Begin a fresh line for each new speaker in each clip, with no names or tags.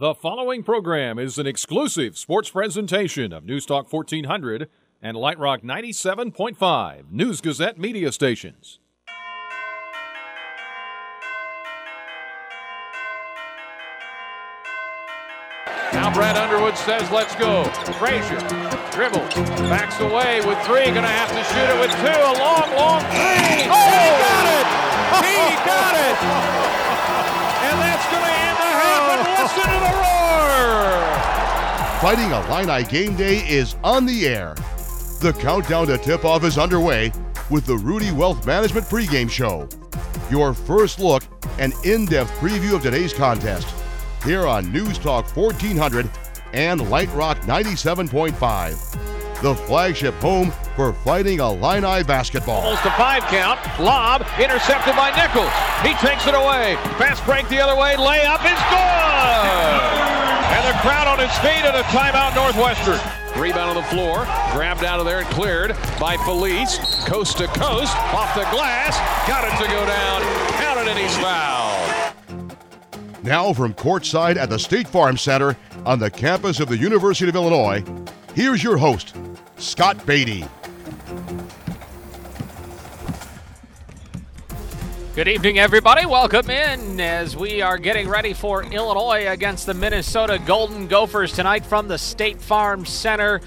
The following program is an exclusive sports presentation of News Talk 1400 and Light Rock 97.5 News Gazette media stations.
Now Brad Underwood says, let's go. Frazier dribbles, backs away with three, gonna have to shoot it with two. A long, long three. Oh, he got it! He got it! And that's gonna end the half, and listen to the roar!
Fighting Illini game day is on the air. The countdown to tip off is underway with the Rudy Wealth Management pregame show. Your first look and in depth preview of today's contest here on News Talk 1400 and Light Rock 97.5. The flagship home for Fighting Illini basketball.
Almost a five count. Lob intercepted by Nichols. He takes it away. Fast break the other way. Layup is good. And the crowd on its feet at a timeout Northwestern. Rebound on the floor. Grabbed out of there and cleared by Felice. Coast to coast. Off the glass. Got it to go down. Counted and he's fouled.
Now from courtside at the State Farm Center on the campus of the University of Illinois, here's your host, Scott Beatty.
Good evening, everybody. Welcome in as we are getting ready for Illinois against the Minnesota Golden Gophers tonight from the State Farm Center.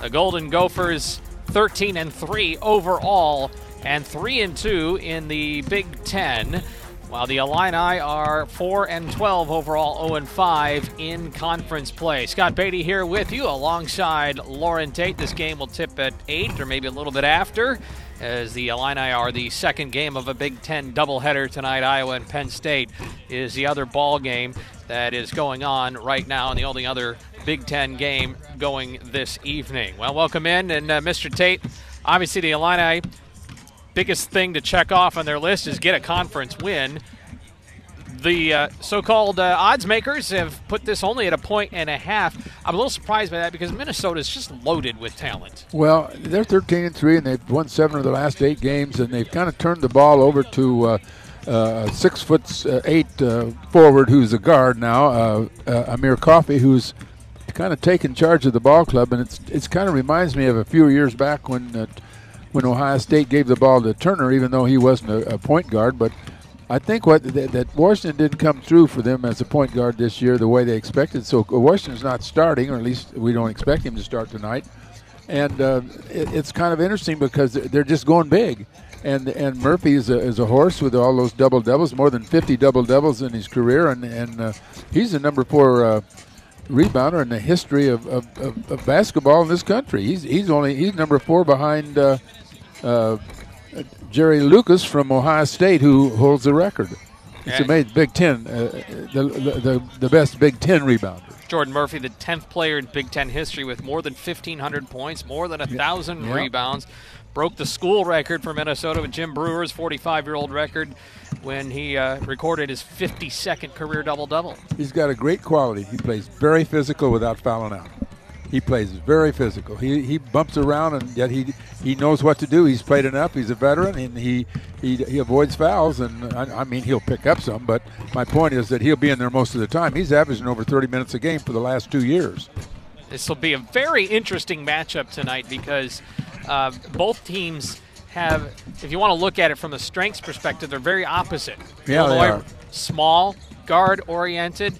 The Golden Gophers 13 and 3 overall and 3 and 2 in the Big 10. While the Illini are 4 and 12 overall, 0 and 5 in conference play. Scott Beatty here with you alongside Lauren Tate. This game will tip at 8 or maybe a little bit after as the Illini are the second game of a Big Ten doubleheader tonight. Iowa and Penn State is the other ball game that is going on right now, and the only other Big Ten game going this evening. Well, welcome in, and uh, Mr. Tate. Obviously, the Illini biggest thing to check off on their list is get a conference win. The uh, so-called uh, odds makers have put this only at a point and a half. I'm a little surprised by that because Minnesota is just loaded with talent.
Well, they're 13 and three, and they've won seven of the last eight games, and they've kind of turned the ball over to uh, uh, six foot uh, eight uh, forward, who's a guard now, uh, uh, Amir Coffey, who's kind of taken charge of the ball club, and it's it's kind of reminds me of a few years back when uh, when Ohio State gave the ball to Turner, even though he wasn't a, a point guard, but. I think what that, that Washington didn't come through for them as a point guard this year the way they expected. So Washington's not starting, or at least we don't expect him to start tonight. And uh, it, it's kind of interesting because they're just going big. And and Murphy is a, is a horse with all those double doubles, more than 50 double doubles in his career, and and uh, he's the number four uh, rebounder in the history of, of, of, of, basketball in this country. He's he's only he's number four behind. Uh, uh, Jerry Lucas from Ohio State, who holds the record. It's
Okay.
amazing. Big Ten, uh, the, the the best Big Ten rebounder.
Jordan Murphy, the 10th player in Big Ten history with more than 1,500 points, more than 1,000
Yeah.
rebounds. Broke the school record for Minnesota with Jim Brewer's 45 year old record when he uh, recorded his 52nd career double double.
He's got a great quality. He plays very physical without fouling out. He plays very physical. He, he bumps around and yet he he knows what to do. He's played enough. He's a veteran and he he, he avoids fouls. And I, I mean he'll pick up some, but my point is that he'll be in there most of the time. He's averaging over 30 minutes a game for the last two years.
This will be a very interesting matchup tonight because uh, both teams have, if you want to look at it from a strengths perspective, they're very opposite.
Yeah, they are.
small, guard oriented.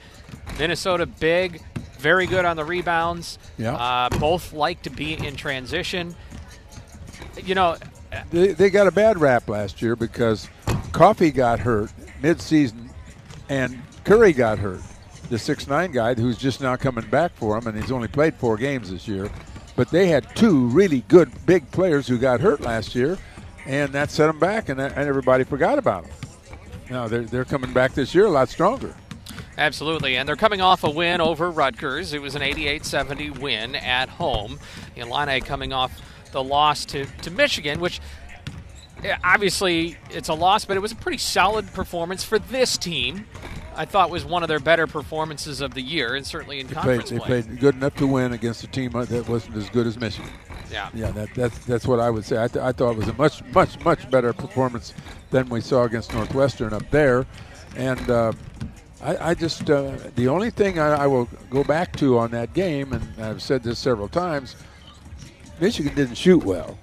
Minnesota, big, very good on the rebounds.
Yeah.
Uh, both like to be in transition. You know,
They, they got a bad rap last year because Coffey got hurt mid-season, and Curry got hurt. The six nine guy who's just now coming back for him, and he's only played four games this year. But they had two really good big players who got hurt last year, and that set them back, and, and everybody forgot about them. Now they're they're coming back this year a lot stronger.
Absolutely, and they're coming off a win over Rutgers. It was an 88-70 win at home. Illini coming off the loss to, to Michigan, which eh, obviously it's a loss, but it was a pretty solid performance for this team. I thought was one of their better performances of the year, and certainly in
They played they
play.
played good enough to win against a team that wasn't as good as Michigan.
Yeah.
Yeah, that, that's that's what I would say. I, th- I thought it was a much much much better performance than we saw against Northwestern up there, and uh, I, I just uh, the only thing I, I, will go back to on that game, and I've said this several times, Michigan didn't shoot well.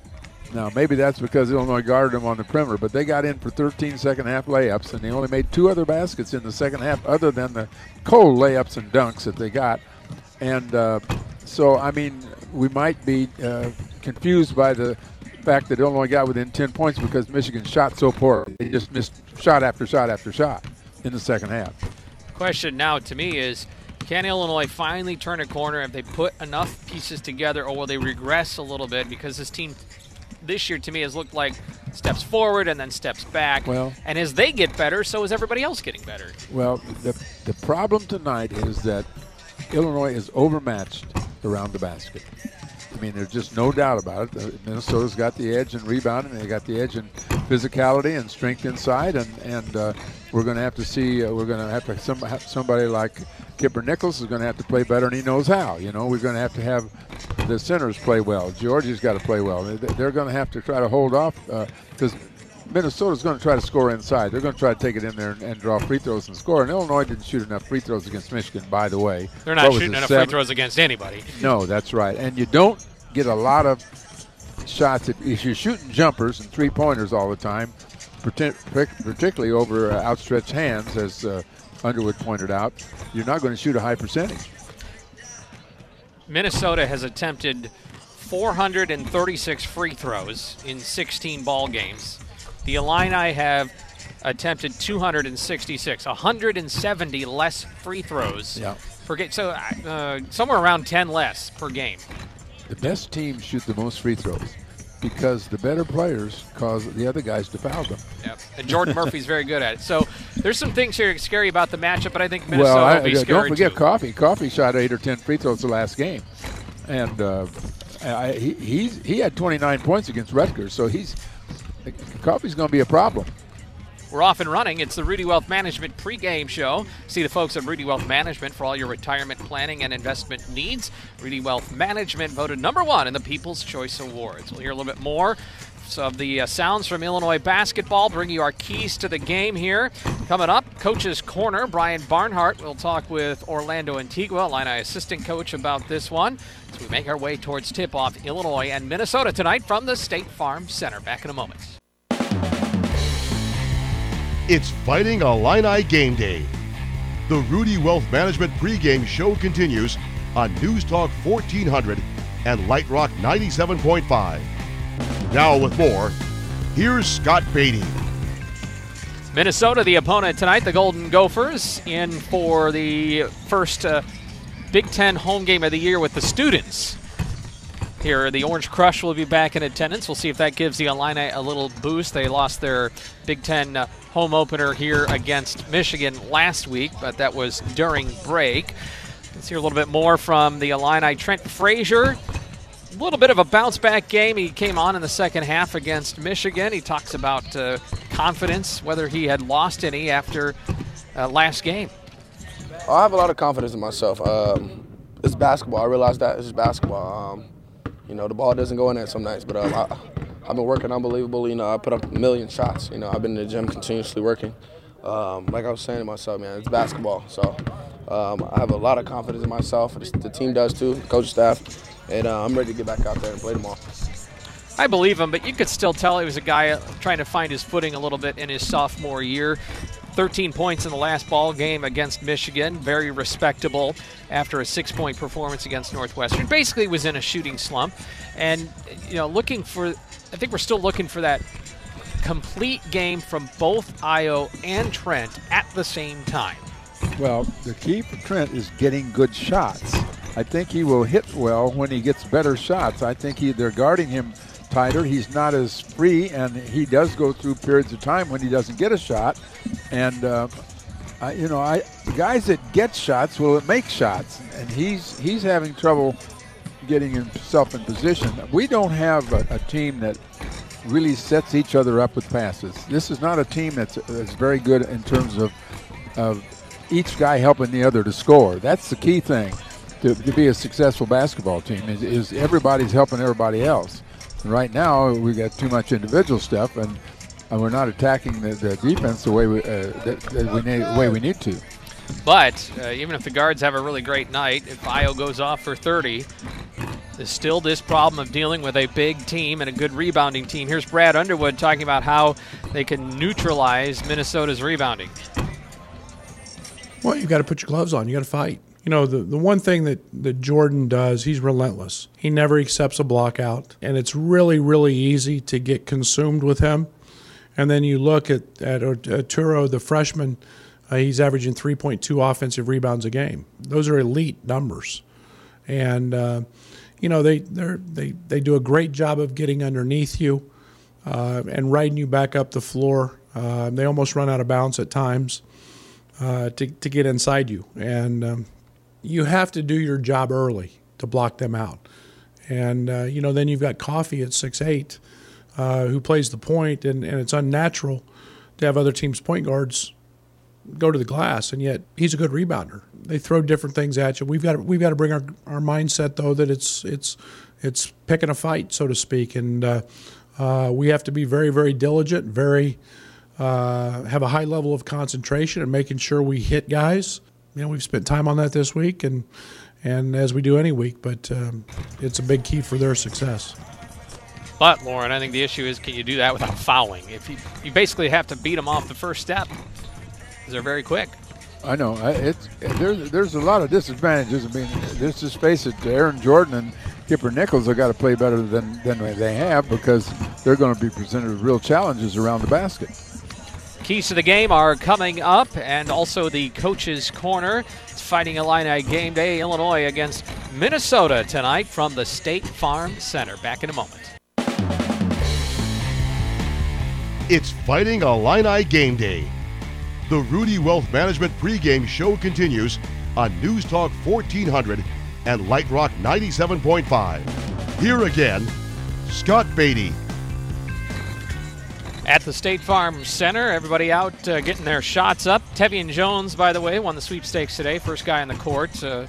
Now maybe that's because Illinois guarded them on the perimeter, but they got in for 13 second half layups, and they only made two other baskets in the second half, other than the cold layups and dunks that they got. And uh, so, I mean, we might be uh, confused by the fact that Illinois got within 10 points because Michigan shot so poor. They just missed shot after shot after shot in the second half.
Question now to me is can Illinois finally turn a corner if they put enough pieces together, or will they regress a little bit because this team this year to me has looked like steps forward and then steps back.
Well,
and as they get better, so is everybody else getting better.
Well, the the problem tonight is that Illinois is overmatched around the basket. I mean, there's just no doubt about it. Minnesota's got the edge in rebounding. They got the edge in physicality and strength inside, and and uh, we're going to have to see. Uh, we're going to have to some somebody like Kipper Nichols is going to have to play better, and he knows how. You know, we're going to have to have the centers play well. Georgia's got to play well. They're going to have to try to hold off because. Uh, Minnesota's going to try to score inside. They're going to try to take it in there and, and, draw free throws and score. And Illinois didn't shoot enough free throws against Michigan, by the way.
They're not shooting enough seven? free throws against anybody.
No, that's right. And you don't get a lot of shots if, if you're shooting jumpers and three pointers all the time, particularly over uh, outstretched hands, as uh, Underwood pointed out, you're not going to shoot a high percentage.
Minnesota has attempted 436 free throws in 16 ball games. The Illini have attempted 266, 170 less free throws
yeah.
per game. So uh, somewhere around 10 less per game.
The best teams shoot the most free throws because the better players cause the other guys to foul them.
Yep. And Jordan Murphy's very good at it. So there's some things here scary about the matchup, but I think Minnesota well, I, will be scary
Don't forget
too.
Coffey. Coffey shot eight or ten free throws the last game, and uh, I, he he had 29 points against Rutgers. So he's Coffey's going to be a problem.
We're off and running. It's the Rudy Wealth Management pregame show. See the folks at Rudy Wealth Management for all your retirement planning and investment needs. Rudy Wealth Management voted number one in the People's Choice Awards. We'll hear a little bit more of the uh, sounds from Illinois basketball, bring you our keys to the game here. Coming up, Coach's Corner, Brian Barnhart will talk with Orlando Antigua, Illini assistant coach, about this one as we make our way towards tip off Illinois and Minnesota tonight from the State Farm Center. Back in a moment.
It's Fighting Illini Game Day. The Rudy Wealth Management pregame show continues on News Talk 1400 and Light Rock 97.5. Now with more, here's Scott Beatty.
Minnesota, the opponent tonight, the Golden Gophers, in for the first uh, Big Ten home game of the year with the students here. The Orange Crush will be back in attendance. We'll see if that gives the Illini a little boost. They lost their Big Ten uh, home opener here against Michigan last week, but that was during break. Let's hear a little bit more from the Illini. Trent Frazier, a little bit of a bounce back game. He came on in the second half against Michigan. He talks about uh, confidence, whether he had lost any after uh, last game.
I have a lot of confidence in myself. Um, it's basketball. I realize that it's basketball. Um, you know, the ball doesn't go in there some nights, but um, I, have been working unbelievable. You know, I put up a million shots. You know, I've been in the gym continuously working. Um, like I was saying to myself, man, it's basketball. So um, I have a lot of confidence in myself. The team does too, coach staff, and uh, I'm ready to get back out there and play tomorrow.
I believe him, but you could still tell he was a guy trying to find his footing a little bit in his sophomore year. 13 points in the last ball game against Michigan, very respectable after a six-point performance against Northwestern. Basically, was in a shooting slump, and you know, looking for. I think we're still looking for that complete game from both Ayo and Trent at the same time.
Well, the key for Trent is getting good shots. I think he will hit well when he gets better shots. I think he, they're guarding him tighter. He's not as free, and he does go through periods of time when he doesn't get a shot. And uh, I, you know, I the guys that get shots will make shots, and he's he's having trouble getting himself in position. We don't have a, a team that really sets each other up with passes. This is not a team that's, that's very good in terms of, of each guy helping the other to score. That's the key thing to, to be a successful basketball team is, is everybody's helping everybody else. Right now, we've got too much individual stuff, and, and we're not attacking the, the defense the way we uh, that, that we need, way we need to.
But uh, even if the guards have a really great night, if Ayo goes off for 30, there's still this problem of dealing with a big team and a good rebounding team. Here's Brad Underwood talking about how they can neutralize Minnesota's rebounding.
Well, you've got to put your gloves on. You got to fight. You know, the, the one thing that, that Jordan does, he's relentless. He never accepts a block out. And it's really, really easy to get consumed with him. And then you look at, at Oturu, the freshman, uh, he's averaging 3.2 offensive rebounds a game. Those are elite numbers. And, uh, you know, they, they, they do a great job of getting underneath you uh, and riding you back up the floor. Uh, they almost run out of bounds at times uh, to, to get inside you. And um, you have to do your job early to block them out. And, uh, you know, then you've got Coffey at six eight, uh, who plays the point, and, and it's unnatural to have other teams' point guards go to the glass, and yet he's a good rebounder. They throw different things at you. We've got to, we've got to bring our, our mindset though that it's it's it's picking a fight, so to speak, and uh, uh, we have to be very very diligent, very uh, have a high level of concentration, and making sure we hit guys. You know, we've spent time on that this week, and and as we do any week, but um, it's a big key for their success.
But Lauren, I think the issue is can you do that without fouling? If you you basically have to beat them off the first step, they're very quick.
I know it's there's there's a lot of disadvantages. I mean, let's just face it. Aaron Jordan and Kipper Nichols have got to play better than than they have because they're going to be presented with real challenges around the basket.
Keys to the game are coming up, and also the coach's corner. It's Fighting Illini game day, Illinois against Minnesota tonight from the State Farm Center. Back in a moment.
It's Fighting Illini game day the Rudy Wealth Management pregame show continues on News Talk 1400 and Light Rock 97.5. Here again, Scott Beatty.
At the State Farm Center, everybody out uh, getting their shots up. Tevian Jones, by the way, won the sweepstakes today. First guy on the court uh,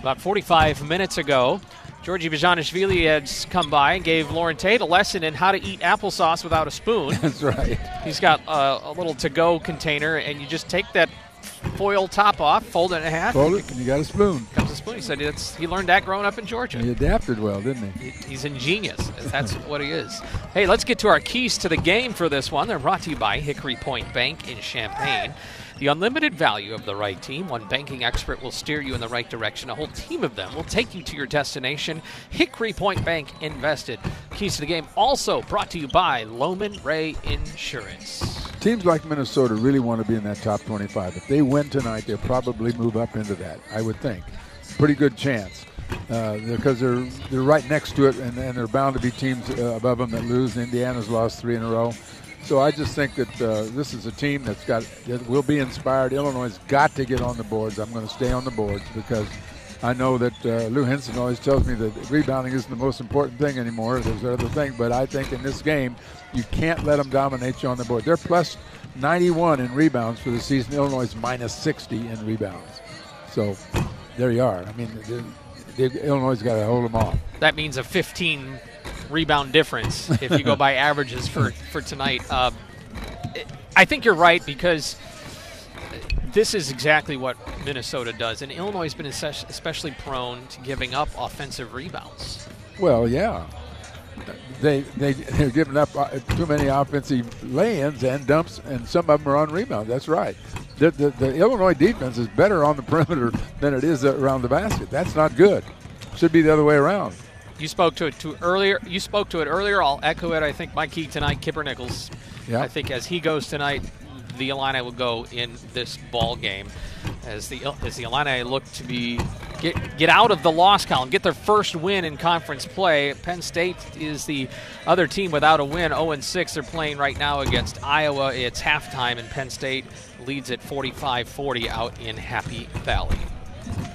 about 45 minutes ago. Giorgi Bezhanishvili has come by and gave Lauren Tate a lesson in how to eat applesauce without a spoon.
That's right.
He's got a, a little to-go container, and you just take that foil top off, fold it in half.
Fold it, and you got a spoon.
Spoon. He said he learned that growing up in Georgia.
He adapted well, didn't he?
he he's ingenious. That's what he is. Hey, let's get to our keys to the game for this one. They're brought to you by Hickory Point Bank in Champaign. The unlimited value of the right team. One banking expert will steer you in the right direction. A whole team of them will take you to your destination. Hickory Point Bank invested. Keys to the game also brought to you by Loman Ray Insurance.
Teams like Minnesota really want to be in that top 25. If they win tonight, they'll probably move up into that, I would think. Pretty good chance. Uh, because they're they're right next to it, and, and they're bound to be teams uh, above them that lose. Indiana's lost three in a row. So I just think that uh, this is a team that's got that will be inspired. Illinois has got to get on the boards. I'm going to stay on the boards because I know that uh, Lou Henson always tells me that rebounding isn't the most important thing anymore. There's other things, but I think in this game you can't let them dominate you on the board. They're plus 91 in rebounds for the season. Illinois is minus 60 in rebounds. So there you are. I mean, Illinois got to hold them off.
That means a 15 rebound difference if you go by averages for for tonight. Uh, I think you're right because this is exactly what Minnesota does, and Illinois has been especially prone to giving up offensive rebounds.
Well, yeah. They they they're giving up uh, too many offensive lay-ins and dumps, and some of them are on rebound. That's right. The, the, the Illinois defense is better on the perimeter than it is around the basket. That's not good. Should be the other way around.
You spoke to it to earlier. You spoke to it earlier. I'll echo it. I think my key tonight, Kipper Nichols. Yeah. I think as he goes tonight, the Illini will go in this ball game as the as the Illini look to be get get out of the loss column, get their first win in conference play. Penn State is the other team without a win, 0 6. They're playing right now against Iowa. It's halftime, and Penn State leads at 45-40 out in Happy Valley.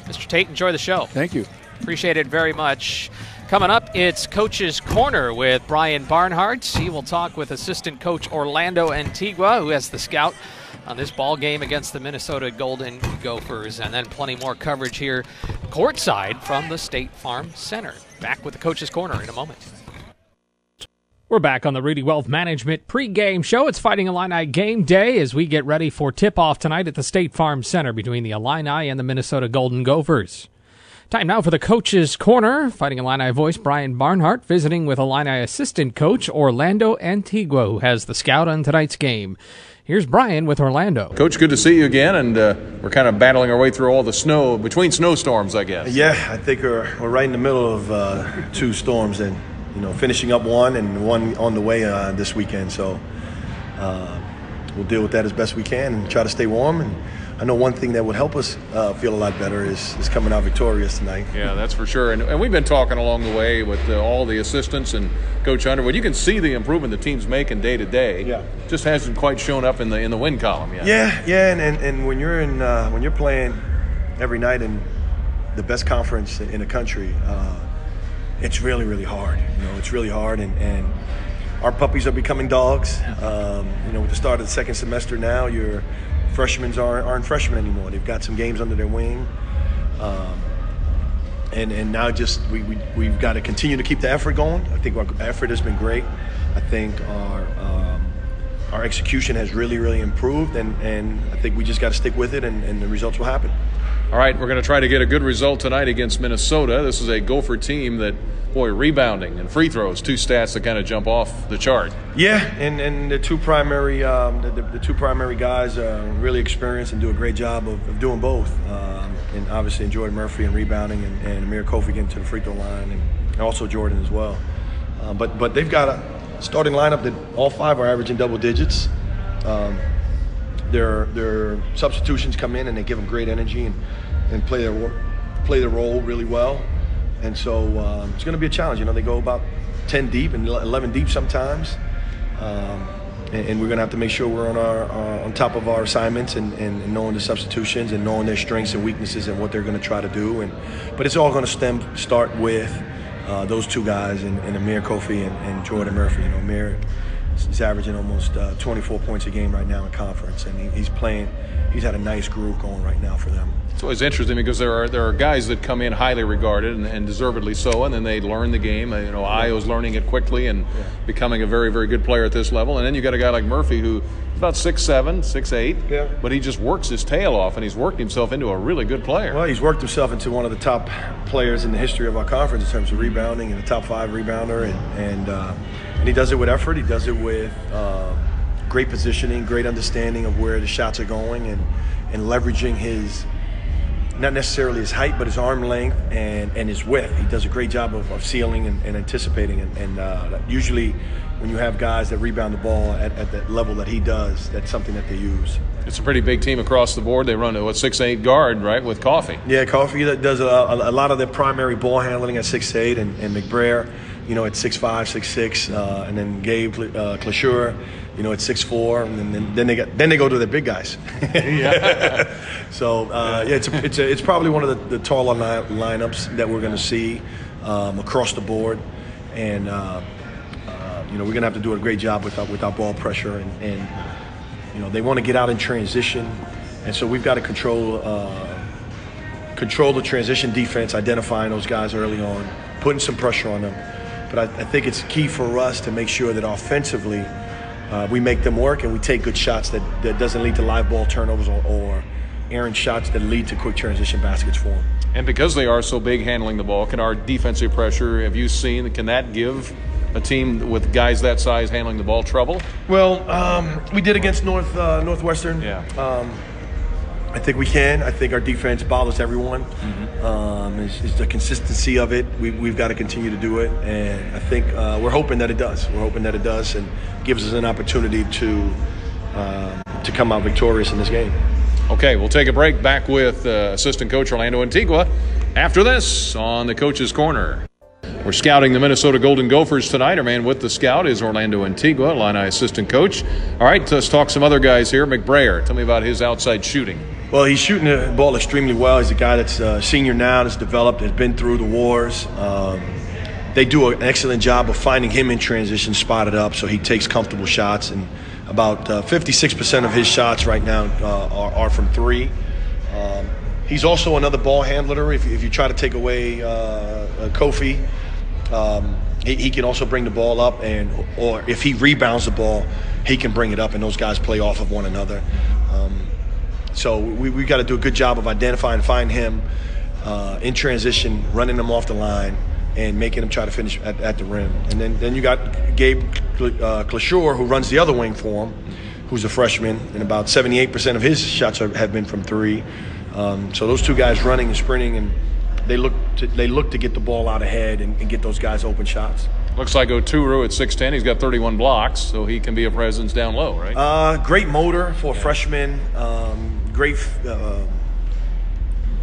Mr. Tate, enjoy the show.
Thank you.
Appreciate it very much. Coming up, it's Coach's Corner with Brian Barnhart. He will talk with assistant coach Orlando Antigua, who has the scout on this ball game against the Minnesota Golden Gophers. And then plenty more coverage here courtside from the State Farm Center. Back with the Coach's Corner in a moment. We're back on the Rudy Wealth Management pregame show. It's Fighting Illini game day as we get ready for tip off tonight at the State Farm Center between the Illini and the Minnesota Golden Gophers. Time now for the Coach's Corner. Fighting Illini voice Brian Barnhart visiting with Illini assistant coach Orlando Antigua, who has the scout on tonight's game. Here's Brian with Orlando.
Coach, good to see you again, and uh, we're kind of battling our way through all the snow between snowstorms, I guess.
Yeah, I think we're, we're right in the middle of uh, two storms, and you know, finishing up one and one on the way uh, this weekend. So uh, we'll deal with that as best we can and try to stay warm. And I know one thing that would help us uh, feel a lot better is, is coming out victorious tonight.
Yeah, that's for sure. And, and we've been talking along the way with uh, all the assistants and Coach Underwood. You can see the improvement the team's making day to day.
Yeah,
just hasn't quite shown up in the in the win column yet.
Yeah, yeah, and, and, and when you're in uh, when you're playing every night in the best conference in the country uh, it's really, really hard. You know, it's really hard, and, and our puppies are becoming dogs. Um, you know, with the start of the second semester now, your freshmen aren't, aren't freshmen anymore. They've got some games under their wing. Um, and, and now just we, we, we've got to continue to keep the effort going. I think our effort has been great. I think our um, our execution has really, really improved, and, and I think we just got to stick with it, and, and the results will happen.
All right, we're going to try to get a good result tonight against Minnesota. This is a Gopher team that, boy, rebounding and free throws, two stats that kind of jump off the chart.
Yeah, and, and the two primary um, the, the, the, two primary guys really experienced and do a great job of, of doing both. Um, and obviously, Jordan Murphy and rebounding, and, and Amir Coffey getting to the free throw line, and also Jordan as well. Um, but but they've got a starting lineup that all five are averaging double digits. Um, their their substitutions come in and they give them great energy and, and play their play their role really well. And so um, it's going to be a challenge. You know, they go about 10 deep and 11 deep sometimes. Um, and, we're going to have to make sure we're on our uh, on top of our assignments and, and, knowing the substitutions and knowing their strengths and weaknesses and what they're going to try to do. And but it's all going to stem start with uh, those two guys and, Amir Coffey and, and Jordan Murphy. You know, Amir He's averaging almost uh, 24 points a game right now in conference, and he, he's playing. He's had a nice groove going right now for them.
It's always interesting because there are there are guys that come in highly regarded and, and deservedly so, and then they learn the game. You know. Ayo's learning it quickly and yeah. becoming a very very good player at this level. And then you got a guy like Murphy who about six seven, six eight.
Yeah.
But he just works his tail off, and he's worked himself into a really good player.
Well, he's worked himself into one of the top players in the history of our conference in terms of rebounding and a top five rebounder, and and. Uh, and he does it with effort. He does it with uh, great positioning, great understanding of where the shots are going, and and leveraging his not necessarily his height, but his arm length and, and his width. He does a great job of, of sealing and, and anticipating. And, and uh, usually, when you have guys that rebound the ball at, at that level that he does, that's something that they use.
It's a pretty big team across the board. They run a what six eight guard, right, with Coffey.
Yeah, Coffey does a, a, lot of the primary ball handling at six eight, and, and McBrayer you know, at 6'5", 6'6", uh, and then Gabe uh, you know, at 6'4", and then, then they get then they go to the big guys. so uh, yeah, it's a, it's a, it's probably one of the, the taller line, lineups that we're going to see um, across the board, and uh, you know we're going to have to do a great job with our, with our ball pressure, and, and you know they want to get out in transition, and so we've got to control uh, control the transition defense, identifying those guys early on, putting some pressure on them but I, I think it's key for us to make sure that offensively uh, we make them work and we take good shots that, that doesn't lead to live ball turnovers or, or errant shots that lead to quick transition baskets for them.
And because they are so big handling the ball, can our defensive pressure, have you seen, can that give a team with guys that size handling the ball trouble?
Well, um, we did against North uh, Northwestern.
Yeah.
Um, I think we can. I think our defense bothers everyone. Mm-hmm. Um, it's, it's, the consistency of it. We, have got to continue to do it, and I think uh, we're hoping that it does. We're hoping that it does, and gives us an opportunity to um, to come out victorious in this game.
Okay, we'll take a break. Back with uh, assistant coach Orlando Antigua after this on the coach's corner. We're scouting the Minnesota Golden Gophers tonight. Our man with the scout is Orlando Antigua, Illini assistant coach. All right, let's talk some other guys here. McBrayer, tell me about his outside shooting.
Well, he's shooting the ball extremely well. He's a guy that's a uh, senior now, that's developed, has been through the wars. Um, they do an excellent job of finding him in transition, spotted up, so he takes comfortable shots. And about uh, 56% of his shots right now uh, are, are, from three. Um, he's also another ball handler. If, if you try to take away uh, uh Coffey, um, he, he can also bring the ball up, and or if he rebounds the ball, he can bring it up, and those guys play off of one another. Um, so we we got to do a good job of identifying, find him uh, in transition, running him off the line, and making him try to finish at, at the rim. And then then you got Gabe uh, who runs the other wing for him, who's a freshman, and about 78% of his shots are, have been from three. Um, so those two guys running and sprinting and they look to, they look to get the ball out ahead and, and get those guys open shots.
Looks like Oturu at 6'10. He's got 31 blocks, so he can be a presence down low, right?
Uh, great motor for a freshman. Um, great, uh,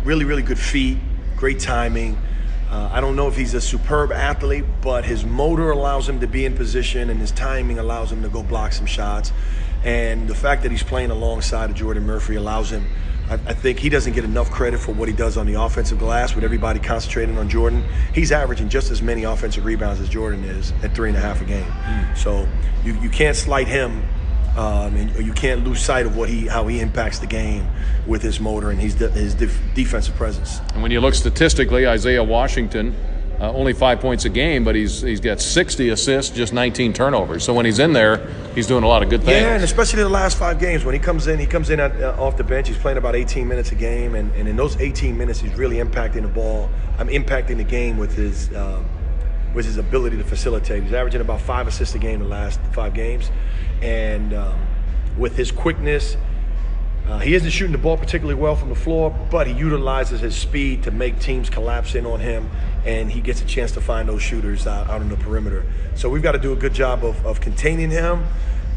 really, really good feet. Great timing. Uh, I don't know if he's a superb athlete, but his motor allows him to be in position, and his timing allows him to go block some shots. And the fact that he's playing alongside of Jordan Murphy allows him I, I, think he doesn't get enough credit for what he does on the offensive glass with everybody concentrating on Jordan. He's averaging just as many offensive rebounds as Jordan is at three and a half a game. Mm. So you, you can't slight him. Um, and you can't lose sight of what he how he impacts the game with his motor and his, de- his def- defensive presence.
And when you look statistically, Isaiah Washington uh, only five points a game, but he's he's got 60 assists, just 19 turnovers. So when he's in there, he's doing a lot of good things.
Yeah, and especially the last five games when he comes in, he comes in at, uh, off the bench. He's playing about 18 minutes a game, and, and in those 18 minutes, he's really impacting the ball. I'm impacting the game with his. Um, with his ability to facilitate, he's averaging about five assists a game the last five games, and um, with his quickness, uh, he isn't shooting the ball particularly well from the floor, but he utilizes his speed to make teams collapse in on him, and he gets a chance to find those shooters out, out on the perimeter. So we've got to do a good job of, of containing him,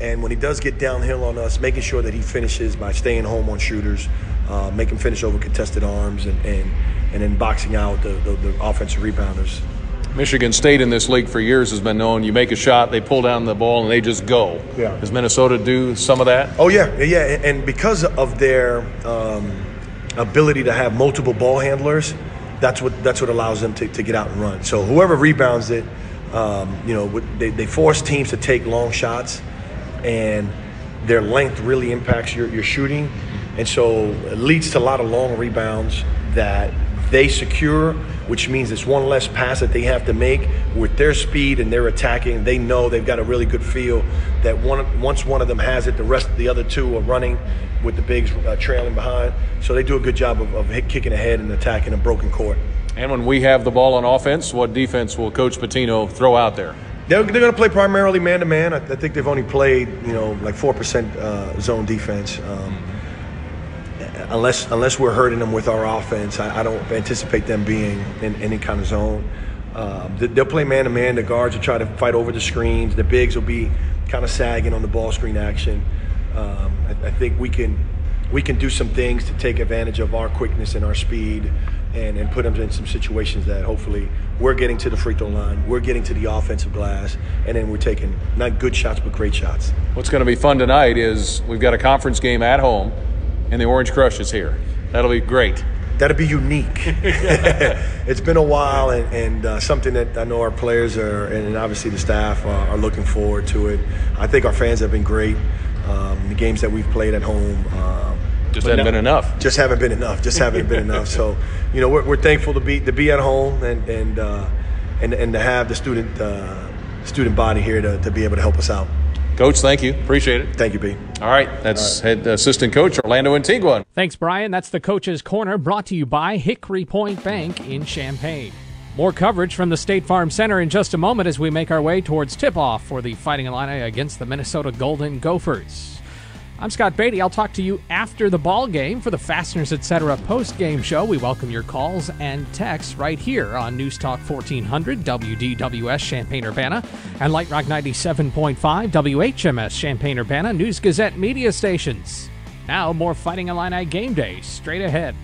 and when he does get downhill on us, making sure that he finishes by staying home on shooters, uh, make him finish over contested arms, and, and, and then boxing out the, the, the offensive rebounders.
Michigan State in this league for years has been known. You make a shot, they pull down the ball, and they just go.
Yeah.
Does Minnesota do some of that?
Oh yeah, yeah, and because of their um, ability to have multiple ball handlers, that's what that's what allows them to, to get out and run. So whoever rebounds it, um, you know, they, they force teams to take long shots, and their length really impacts your, your shooting, and so it leads to a lot of long rebounds that they secure, which means it's one less pass that they have to make. With their speed and their attacking, they know they've got a really good feel that one, once one of them has it, the rest of the other two are running with the bigs uh, trailing behind. So they do a good job of, of kicking ahead and attacking a broken court.
And when we have the ball on offense, what defense will Coach Pitino throw out there?
They're, they're going to play primarily man to man. I think they've only played, you know, like 4% uh, zone defense. Um, unless unless we're hurting them with our offense, I, I don't anticipate them being in any kind of zone. Um, they'll play man to man. The guards will try to fight over the screens. The bigs will be kind of sagging on the ball screen action. Um, I, I, think we can we can do some things to take advantage of our quickness and our speed, and, and put them in some situations that hopefully we're getting to the free throw line, we're getting to the offensive glass, and then we're taking not good shots but great shots.
What's going to be fun tonight is we've got a conference game at home and the Orange Crush is here. That'll be great.
That'll be unique. it's been a while, and, and uh, something that I know our players are, and obviously the staff are, are, looking forward to it. I think our fans have been great. Um, the games that we've played at home.
Um, just haven't been enough.
Just haven't been enough. Just haven't been enough. So, you know, we're, we're, thankful to be to be at home and and uh, and, and to have the student uh, student body here to, to be able to help us out.
Coach, thank you. Appreciate it.
Thank you, B.
All right. That's All right. head assistant coach Orlando Antigua.
Thanks, Brian. That's the Coach's Corner brought to you by Hickory Point Bank in Champaign. More coverage from the State Farm Center in just a moment as we make our way towards tip off for the Fighting Illini against the Minnesota Golden Gophers. I'm Scott Beatty. I'll talk to you after the ball game for the Fasteners Etc. post game show. We welcome your calls and texts right here on News Talk 1400 WDWS Champaign Urbana and Light Rock 97.5 WHMS Champaign Urbana News Gazette media stations. Now more Fighting Illini game day straight ahead.